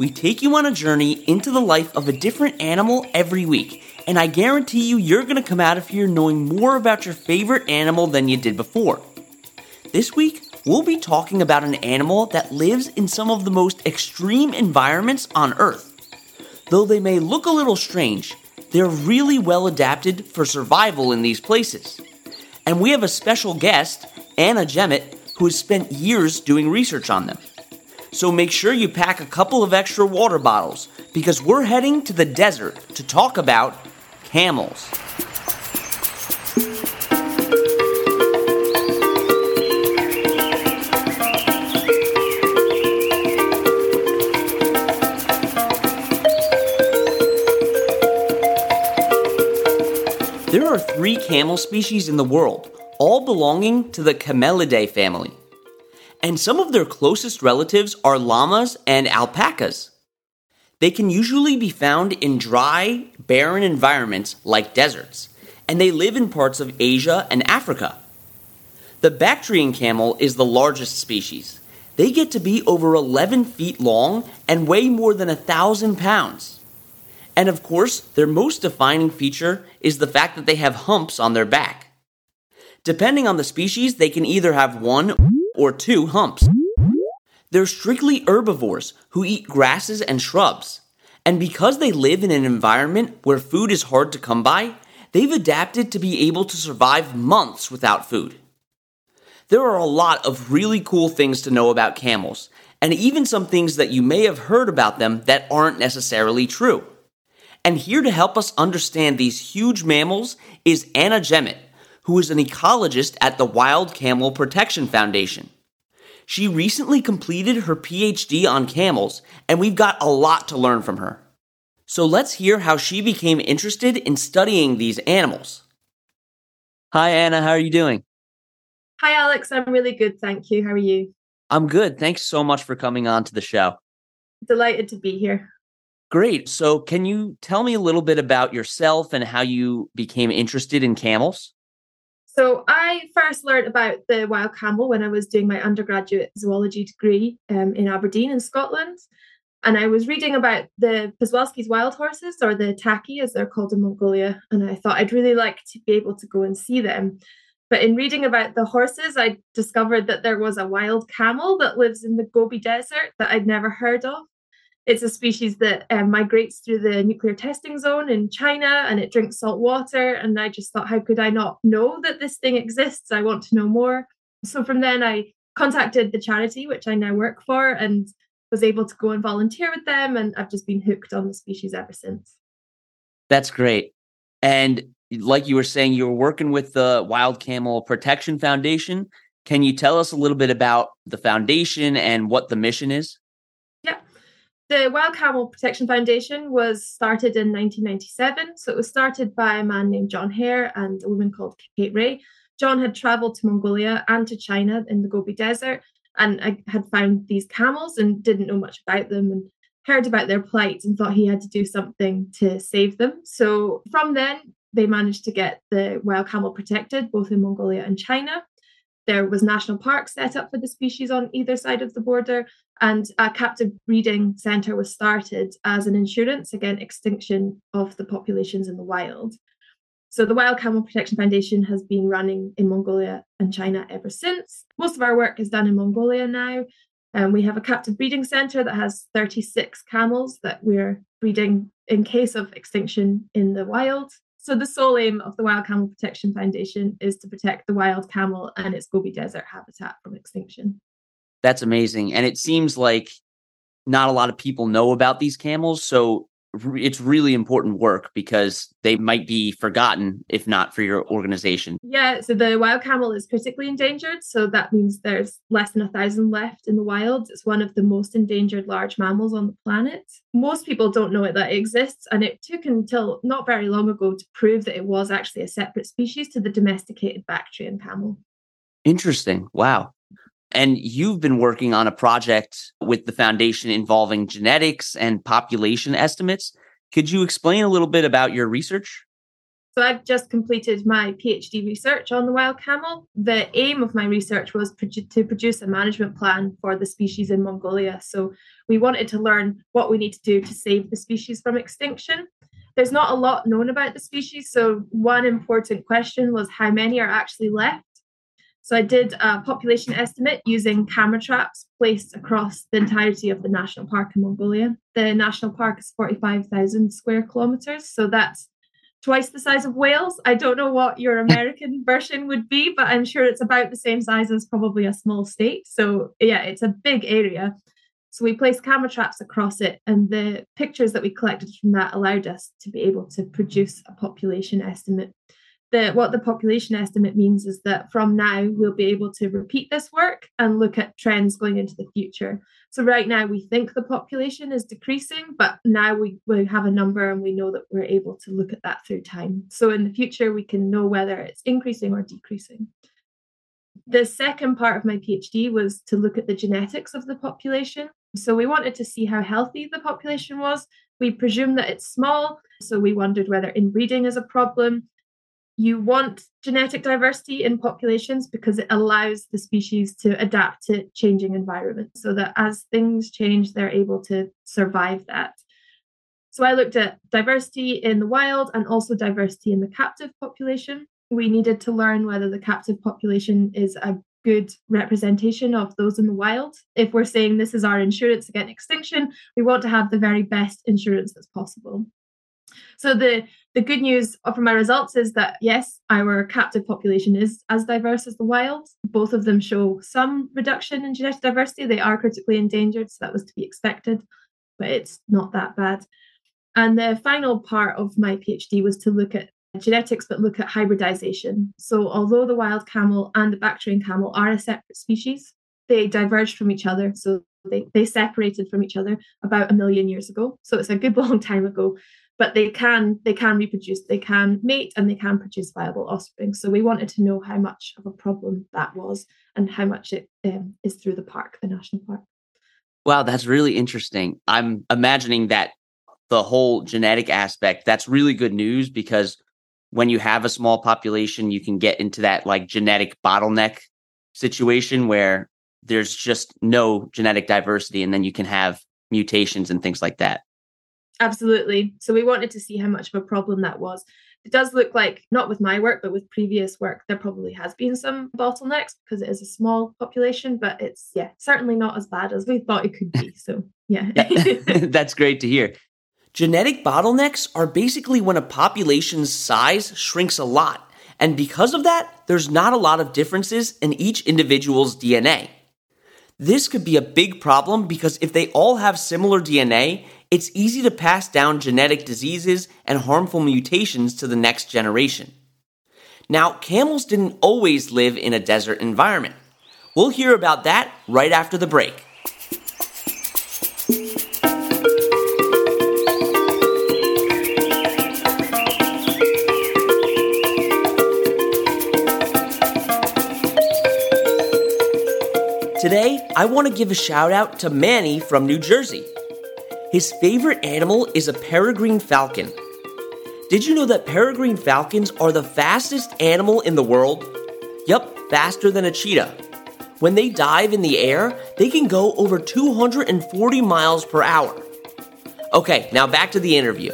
We take you on a journey into the life of a different animal every week, and I guarantee you you're going to come out of here knowing more about your favorite animal than you did before. This week, we'll be talking about an animal that lives in some of the most extreme environments on Earth. Though they may look a little strange, they're really well adapted for survival in these places. And we have a special guest, Anna Jemmett, who has spent years doing research on them. So make sure you pack a couple of extra water bottles because we're heading to the desert to talk about camels. There are three camel species in the world, all belonging to the Camelidae family and some of their closest relatives are llamas and alpacas. They can usually be found in dry, barren environments like deserts, and they live in parts of Asia and Africa. The Bactrian camel is the largest species. They get to be over 11 feet long and weigh more than a thousand pounds. And of course, their most defining feature is the fact that they have humps on their back. Depending on the species, they can either have one or two humps. They're strictly herbivores who eat grasses and shrubs. And because they live in an environment where food is hard to come by, they've adapted to be able to survive months without food. There are a lot of really cool things to know about camels, and even some things that you may have heard about them that aren't necessarily true. And here to help us understand these huge mammals is Anna Jemmett, who is an ecologist at the Wild Camel Protection Foundation. She recently completed her PhD on camels, and we've got a lot to learn from her. So let's hear how she became interested in studying these animals. Hi, Anna. How are you doing? Hi, Alex. I'm really good. Thank you. How are you? I'm good. Thanks so much for coming on to the show. Delighted to be here. Great. So, can you tell me a little bit about yourself and how you became interested in camels? So I first learned about the wild camel when I was doing my undergraduate zoology degree um, in Aberdeen in Scotland. And I was reading about the Przewalski's wild horses, or the takhi as they're called in Mongolia. And I thought I'd really like to be able to go and see them. But in reading about the horses, I discovered that there was a wild camel that lives in the Gobi Desert that I'd never heard of. It's a species that um, migrates through the nuclear testing zone in China and it drinks salt water. And I just thought, how could I not know that this thing exists? I want to know more. So from then, I contacted the charity, which I now work for, and was able to go and volunteer with them. And I've just been hooked on the species ever since. That's great. And like you were saying, you were working with the Wild Camel Protection Foundation. Can you tell us a little bit about the foundation and what the mission is? The Wild Camel Protection Foundation was started in 1997. So it was started by a man named John Hare and a woman called Kate Ray. John had traveled to Mongolia and to China in the Gobi Desert and had found these camels and didn't know much about them and heard about their plight and thought he had to do something to save them. So from then, they managed to get the wild camel protected both in Mongolia and China. There was national parks set up for the species on either side of the border, and a captive breeding centre was started as an insurance against extinction of the populations in the wild. So the Wild Camel Protection Foundation has been running in Mongolia and China ever since. Most of our work is done in Mongolia now. And we have a captive breeding centre that has 36 camels that we're breeding in case of extinction in the wild. So the sole aim of the Wild Camel Protection Foundation is to protect the wild camel and its Gobi Desert habitat from extinction. That's amazing. And it seems like not a lot of people know about these camels. So it's really important work because they might be forgotten if not for your organization. Yeah, so the wild camel is critically endangered. So that means there's less than a thousand left in the wild. It's one of the most endangered large mammals on the planet. Most people don't know it that it exists, and it took until not very long ago to prove that it was actually a separate species to the domesticated Bactrian camel. Interesting. Wow. And you've been working on a project with the foundation involving genetics and population estimates. Could you explain a little bit about your research? So, I've just completed my PhD research on the wild camel. The aim of my research was to produce a management plan for the species in Mongolia. So, we wanted to learn what we need to do to save the species from extinction. There's not a lot known about the species. So, one important question was how many are actually left? So I did a population estimate using camera traps placed across the entirety of the national park in Mongolia. The national park is 45,000 square kilometers, so that's twice the size of Wales. I don't know what your American version would be, but I'm sure it's about the same size as probably a small state. So yeah, it's a big area. So we placed camera traps across it, and the pictures that we collected from that allowed us to be able to produce a population estimate the what the population estimate means is that from now we'll be able to repeat this work and look at trends going into the future. So right now we think the population is decreasing, but now we, we have a number and we know that we're able to look at that through time. So in the future we can know whether it's increasing or decreasing. The second part of my PhD was to look at the genetics of the population. So we wanted to see how healthy the population was. We presume that it's small, so we wondered whether inbreeding is a problem you want genetic diversity in populations because it allows the species to adapt to changing environments so that as things change, they're able to survive that. So I looked at diversity in the wild and also diversity in the captive population. We needed to learn whether the captive population is a good representation of those in the wild. If we're saying this is our insurance against extinction, we want to have the very best insurance that's possible. So the the good news from my results is that yes, our captive population is as diverse as the wild. Both of them show some reduction in genetic diversity. They are critically endangered, so that was to be expected, but it's not that bad. And the final part of my PhD was to look at genetics, but look at hybridization. So although the wild camel and the Bactrian camel are a separate species, they diverged from each other. So they, they separated from each other about a million years ago. So it's a good long time ago but they can they can reproduce they can mate and they can produce viable offspring. So we wanted to know how much of a problem that was and how much it um, is through the park the national park. Wow that's really interesting. I'm imagining that the whole genetic aspect that's really good news because when you have a small population you can get into that like genetic bottleneck situation where there's just no genetic diversity and then you can have mutations and things like that Absolutely. So we wanted to see how much of a problem that was. It does look like, not with my work, but with previous work, there probably has been some bottlenecks because it is a small population, but it's, yeah, certainly not as bad as we thought it could be. So, yeah. That's great to hear. Genetic bottlenecks are basically when a population's size shrinks a lot. And because of that, there's not a lot of differences in each individual's DNA. This could be a big problem because if they all have similar DNA, it's easy to pass down genetic diseases and harmful mutations to the next generation. Now, camels didn't always live in a desert environment. We'll hear about that right after the break. Today, I want to give a shout out to Manny from New Jersey. His favorite animal is a peregrine falcon. Did you know that peregrine falcons are the fastest animal in the world? Yup, faster than a cheetah. When they dive in the air, they can go over 240 miles per hour. Okay, now back to the interview.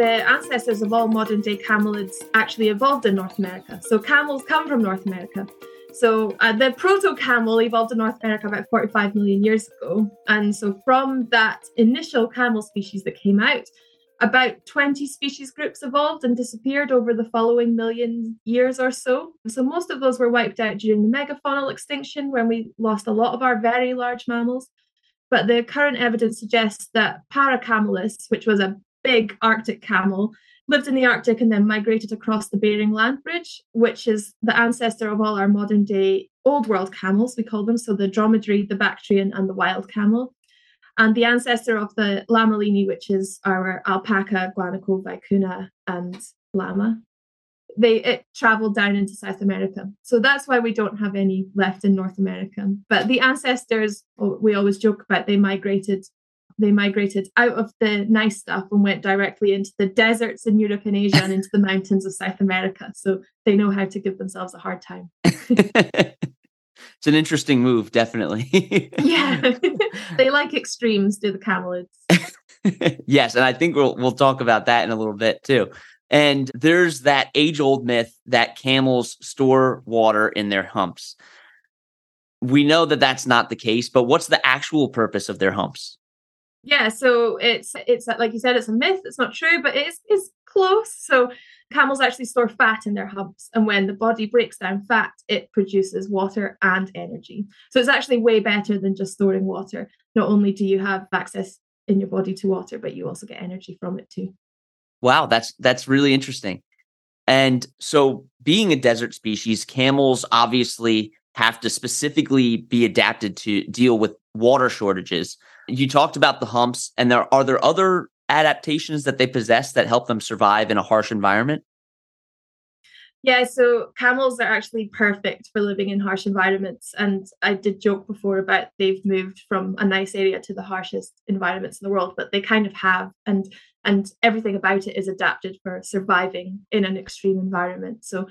The ancestors of all modern day camelids actually evolved in North America. So camels come from North America. So uh, the proto camel evolved in North America about 45 million years ago. And so from that initial camel species that came out, About 20 species groups evolved and disappeared over the following million years or so. So most of those were wiped out during the megafaunal extinction when we lost a lot of our very large mammals. But the current evidence suggests that Paracamelus, which was a big Arctic camel, lived in the Arctic and then migrated across the Bering Land Bridge, which is the ancestor of all our modern day old world camels, we call them. So the dromedary, the Bactrian, and the wild camel and the ancestor of the Lamini, which is our alpaca, guanaco, vicuna, and llama. They it traveled down into South America, so that's why we don't have any left in North America. But the ancestors, we always joke about, they migrated. They migrated out of the nice stuff and went directly into the deserts in Europe and Asia and into the mountains of South America. So they know how to give themselves a hard time. it's an interesting move, definitely. yeah, they like extremes, do the camelids. yes, and I think we'll we'll talk about that in a little bit too. And there's that age old myth that camels store water in their humps. We know that that's not the case, but what's the actual purpose of their humps? Yeah, so it's it's like you said, it's a myth. It's not true, but it's it's close. So camels actually store fat in their humps, and when the body breaks down fat, it produces water and energy. So it's actually way better than just storing water. Not only do you have access in your body to water, but you also get energy from it too. Wow, that's that's really interesting. And so, being a desert species, camels obviously have to specifically be adapted to deal with water shortages. You talked about the humps, and there are there other adaptations that they possess that help them survive in a harsh environment? Yeah, so camels are actually perfect for living in harsh environments. And I did joke before about they've moved from a nice area to the harshest environments in the world, but they kind of have. And and everything about it is adapted for surviving in an extreme environment. So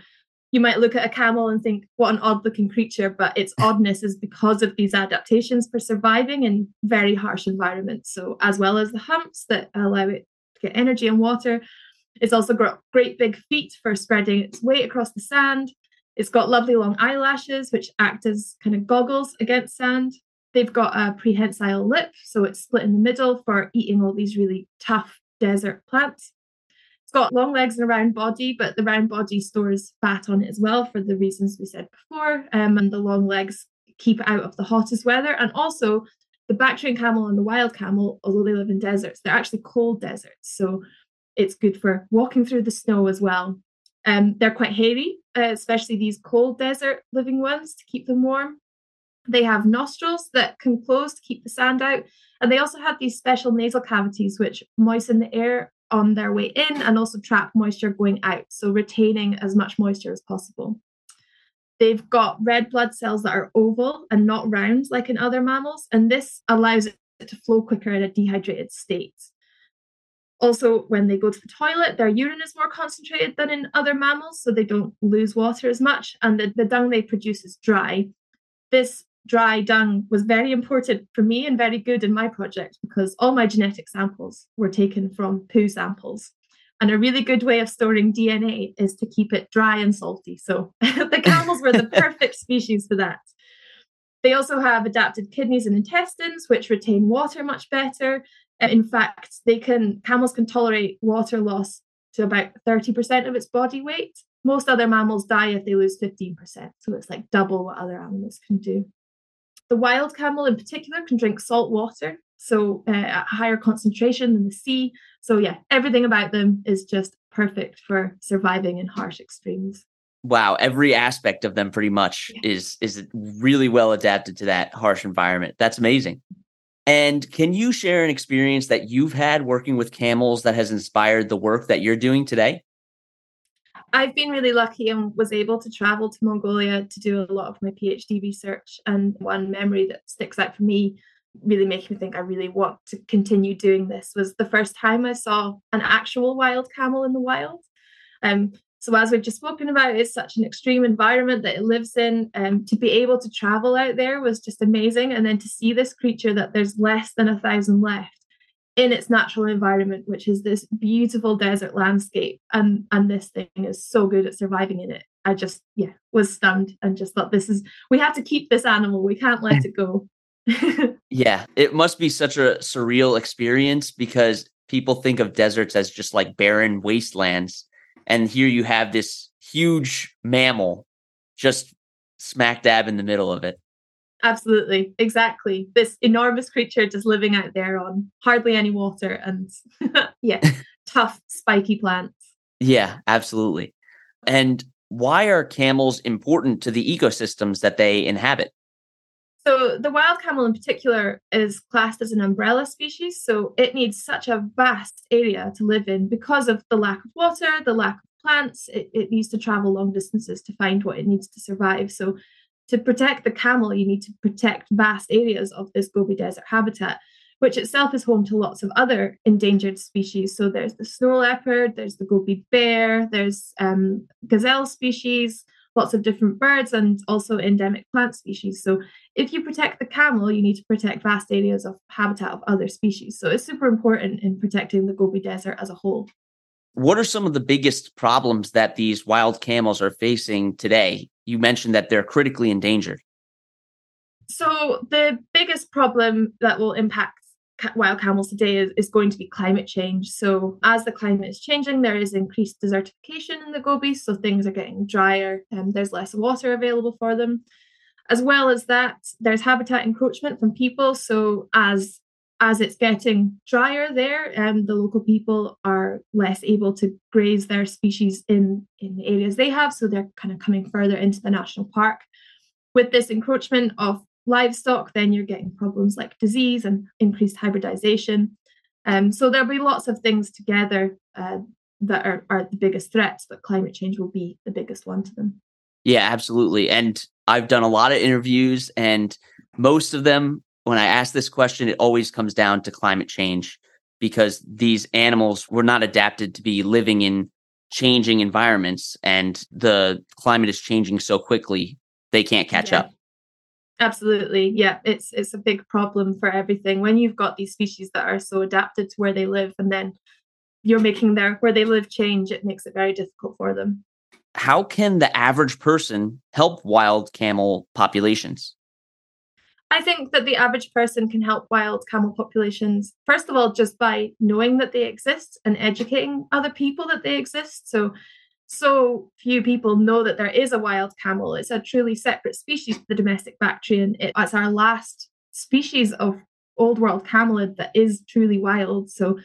you might look at a camel and think, what an odd looking creature, but its oddness is because of these adaptations for surviving in very harsh environments. So, as well as the humps that allow it to get energy and water, it's also got great big feet for spreading its weight across the sand. It's got lovely long eyelashes, which act as kind of goggles against sand. They've got a prehensile lip, so it's split in the middle for eating all these really tough desert plants. It's got long legs and a round body, but the round body stores fat on it as well for the reasons we said before. Um, and the long legs keep out of the hottest weather. And also, the Bactrian camel and the wild camel, although they live in deserts, they're actually cold deserts. So it's good for walking through the snow as well. Um, they're quite hairy, uh, especially these cold desert living ones to keep them warm. They have nostrils that can close to keep the sand out. And they also have these special nasal cavities which moisten the air on their way in and also trap moisture going out, so retaining as much moisture as possible. They've got red blood cells that are oval and not round like in other mammals, and this allows it to flow quicker in a dehydrated state. Also, when they go to the toilet, their urine is more concentrated than in other mammals, so they don't lose water as much, and the, the dung they produce is dry. This dry dung was very important for me and very good in my project because all my genetic samples were taken from poo samples. And a really good way of storing DNA is to keep it dry and salty. So the camels were the perfect species for that. They also have adapted kidneys and intestines, which retain water much better. In fact, they can camels can tolerate water loss to about 30% of its body weight. Most other mammals die if they lose 15%. So it's like double what other animals can do. The wild camel, in particular, can drink salt water, so uh, at higher concentration than the sea. So, yeah, everything about them is just perfect for surviving in harsh extremes. Wow, every aspect of them pretty much yeah. is is really well adapted to that harsh environment. That's amazing. And can you share an experience that you've had working with camels that has inspired the work that you're doing today? I've been really lucky and was able to travel to Mongolia to do a lot of my PhD research. And one memory that sticks out for me, really making me think I really want to continue doing this, was the first time I saw an actual wild camel in the wild. Um, so as we've just spoken about, it's such an extreme environment that it lives in. Um, to be able to travel out there was just amazing, and then to see this creature that there's less than a thousand left in its natural environment, which is this beautiful desert landscape, and and this thing is so good at surviving in it. I just yeah was stunned and just thought this is we have to keep this animal. We can't let it go. yeah, it must be such a surreal experience because people think of deserts as just like barren wastelands. And here you have this huge mammal just smack dab in the middle of it. Absolutely, exactly. This enormous creature just living out there on hardly any water and, yeah, tough, spiky plants. Yeah, absolutely. And why are camels important to the ecosystems that they inhabit? So, the wild camel in particular is classed as an umbrella species. So, it needs such a vast area to live in because of the lack of water, the lack of plants. It, it needs to travel long distances to find what it needs to survive. So, to protect the camel, you need to protect vast areas of this Gobi Desert habitat, which itself is home to lots of other endangered species. So there's the snow leopard, there's the Gobi bear, there's um, gazelle species, lots of different birds, and also endemic plant species. So if you protect the camel, you need to protect vast areas of habitat of other species. So it's super important in protecting the Gobi Desert as a whole. What are some of the biggest problems that these wild camels are facing today you mentioned that they're critically endangered. So, the biggest problem that will impact wild camels today is, is going to be climate change. So, as the climate is changing, there is increased desertification in the Gobi. So, things are getting drier and there's less water available for them. As well as that, there's habitat encroachment from people. So, as as it's getting drier there, and um, the local people are less able to graze their species in, in the areas they have. So they're kind of coming further into the national park. With this encroachment of livestock, then you're getting problems like disease and increased hybridization. Um, so there'll be lots of things together uh, that are, are the biggest threats, but climate change will be the biggest one to them. Yeah, absolutely. And I've done a lot of interviews, and most of them when I ask this question, it always comes down to climate change because these animals were not adapted to be living in changing environments and the climate is changing so quickly they can't catch yeah. up. Absolutely. Yeah it's it's a big problem for everything. When you've got these species that are so adapted to where they live and then you're making their where they live change it makes it very difficult for them. How can the average person help wild camel populations I think that the average person can help wild camel populations, first of all, just by knowing that they exist and educating other people that they exist. So, so few people know that there is a wild camel. It's a truly separate species, to the domestic Bactrian. It's our last species of old world camelid that is truly wild. So,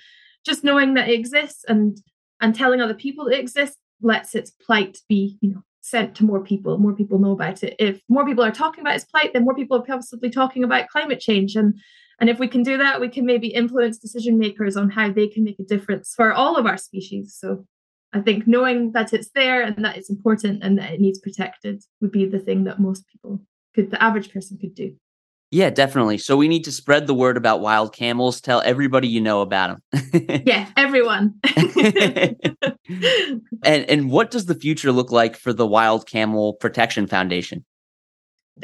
just knowing that it exists and and telling other people it exists lets its plight be, you know, sent to more people more people know about it. If more people are talking about its plight then more people are possibly talking about climate change. And and if we can do that we can maybe influence decision makers on how they can make a difference for all of our species. So i think knowing that it's there and that it's important and that it needs protected would be the thing that most people could the average person could do yeah, definitely. So we need to spread the word about wild camels. Tell everybody you know about them. yeah, everyone. and and what does the future look like for the Wild Camel Protection Foundation?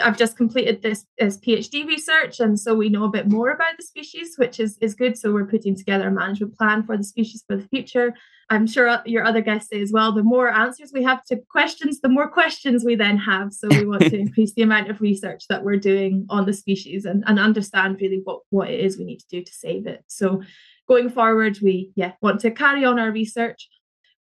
I've just completed this, this PhD research, and so we know a bit more about the species, which is is good. So we're putting together a management plan for the species for the future. I'm sure your other guests say as well. The more answers we have to questions, the more questions we then have. So we want to increase the amount of research that we're doing on the species and, and understand really what what it is we need to do to save it. So going forward, we yeah want to carry on our research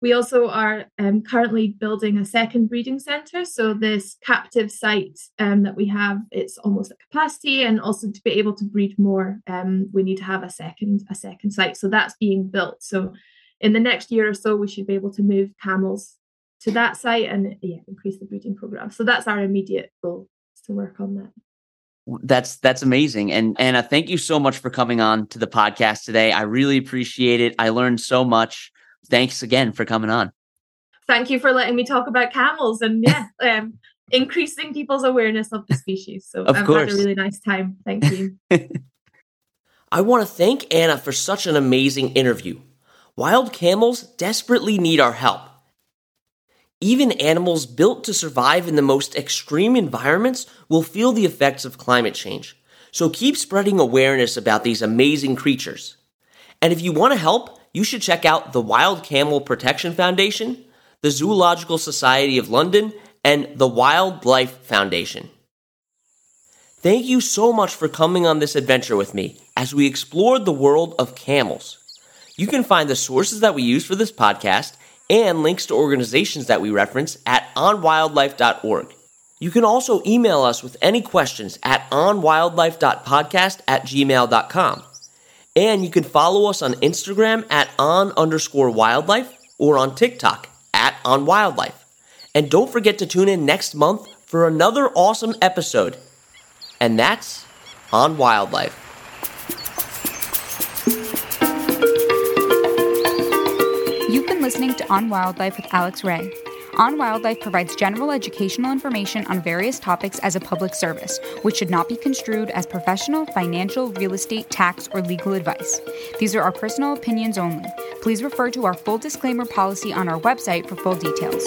we also are um, currently building a second breeding centre. So this captive site um, that we have, it's almost at capacity, and also to be able to breed more, um, we need to have a second a second site. So that's being built. So in the next year or so, we should be able to move camels to that site and yeah, increase the breeding program. So that's our immediate goal is to work on that that's that's amazing and anna thank you so much for coming on to the podcast today i really appreciate it i learned so much thanks again for coming on. Thank you for letting me talk about camels and yeah, um, increasing people's awareness of the species. So of I've course. had a really nice time. Thank you. I want to thank Anna for such an amazing interview. Wild camels desperately need our help. Even animals built to survive in the most extreme environments will feel the effects of climate change. So keep spreading awareness about these amazing creatures. And if you want to help, you should check out the Wild Camel Protection Foundation, the Zoological Society of London, and the Wildlife Foundation. Thank you so much for coming on this adventure with me as we explored the world of camels. You can find the sources that we use for this podcast and links to organizations that we reference at onwildlife.org. You can also email us with any questions at onwildlife.podcast at gmail.com. And you can follow us on Instagram at on underscore wildlife or on TikTok at on wildlife. And don't forget to tune in next month for another awesome episode. And that's on wildlife. You've been listening to On Wildlife with Alex Ray. On Wildlife provides general educational information on various topics as a public service, which should not be construed as professional, financial, real estate, tax, or legal advice. These are our personal opinions only. Please refer to our full disclaimer policy on our website for full details.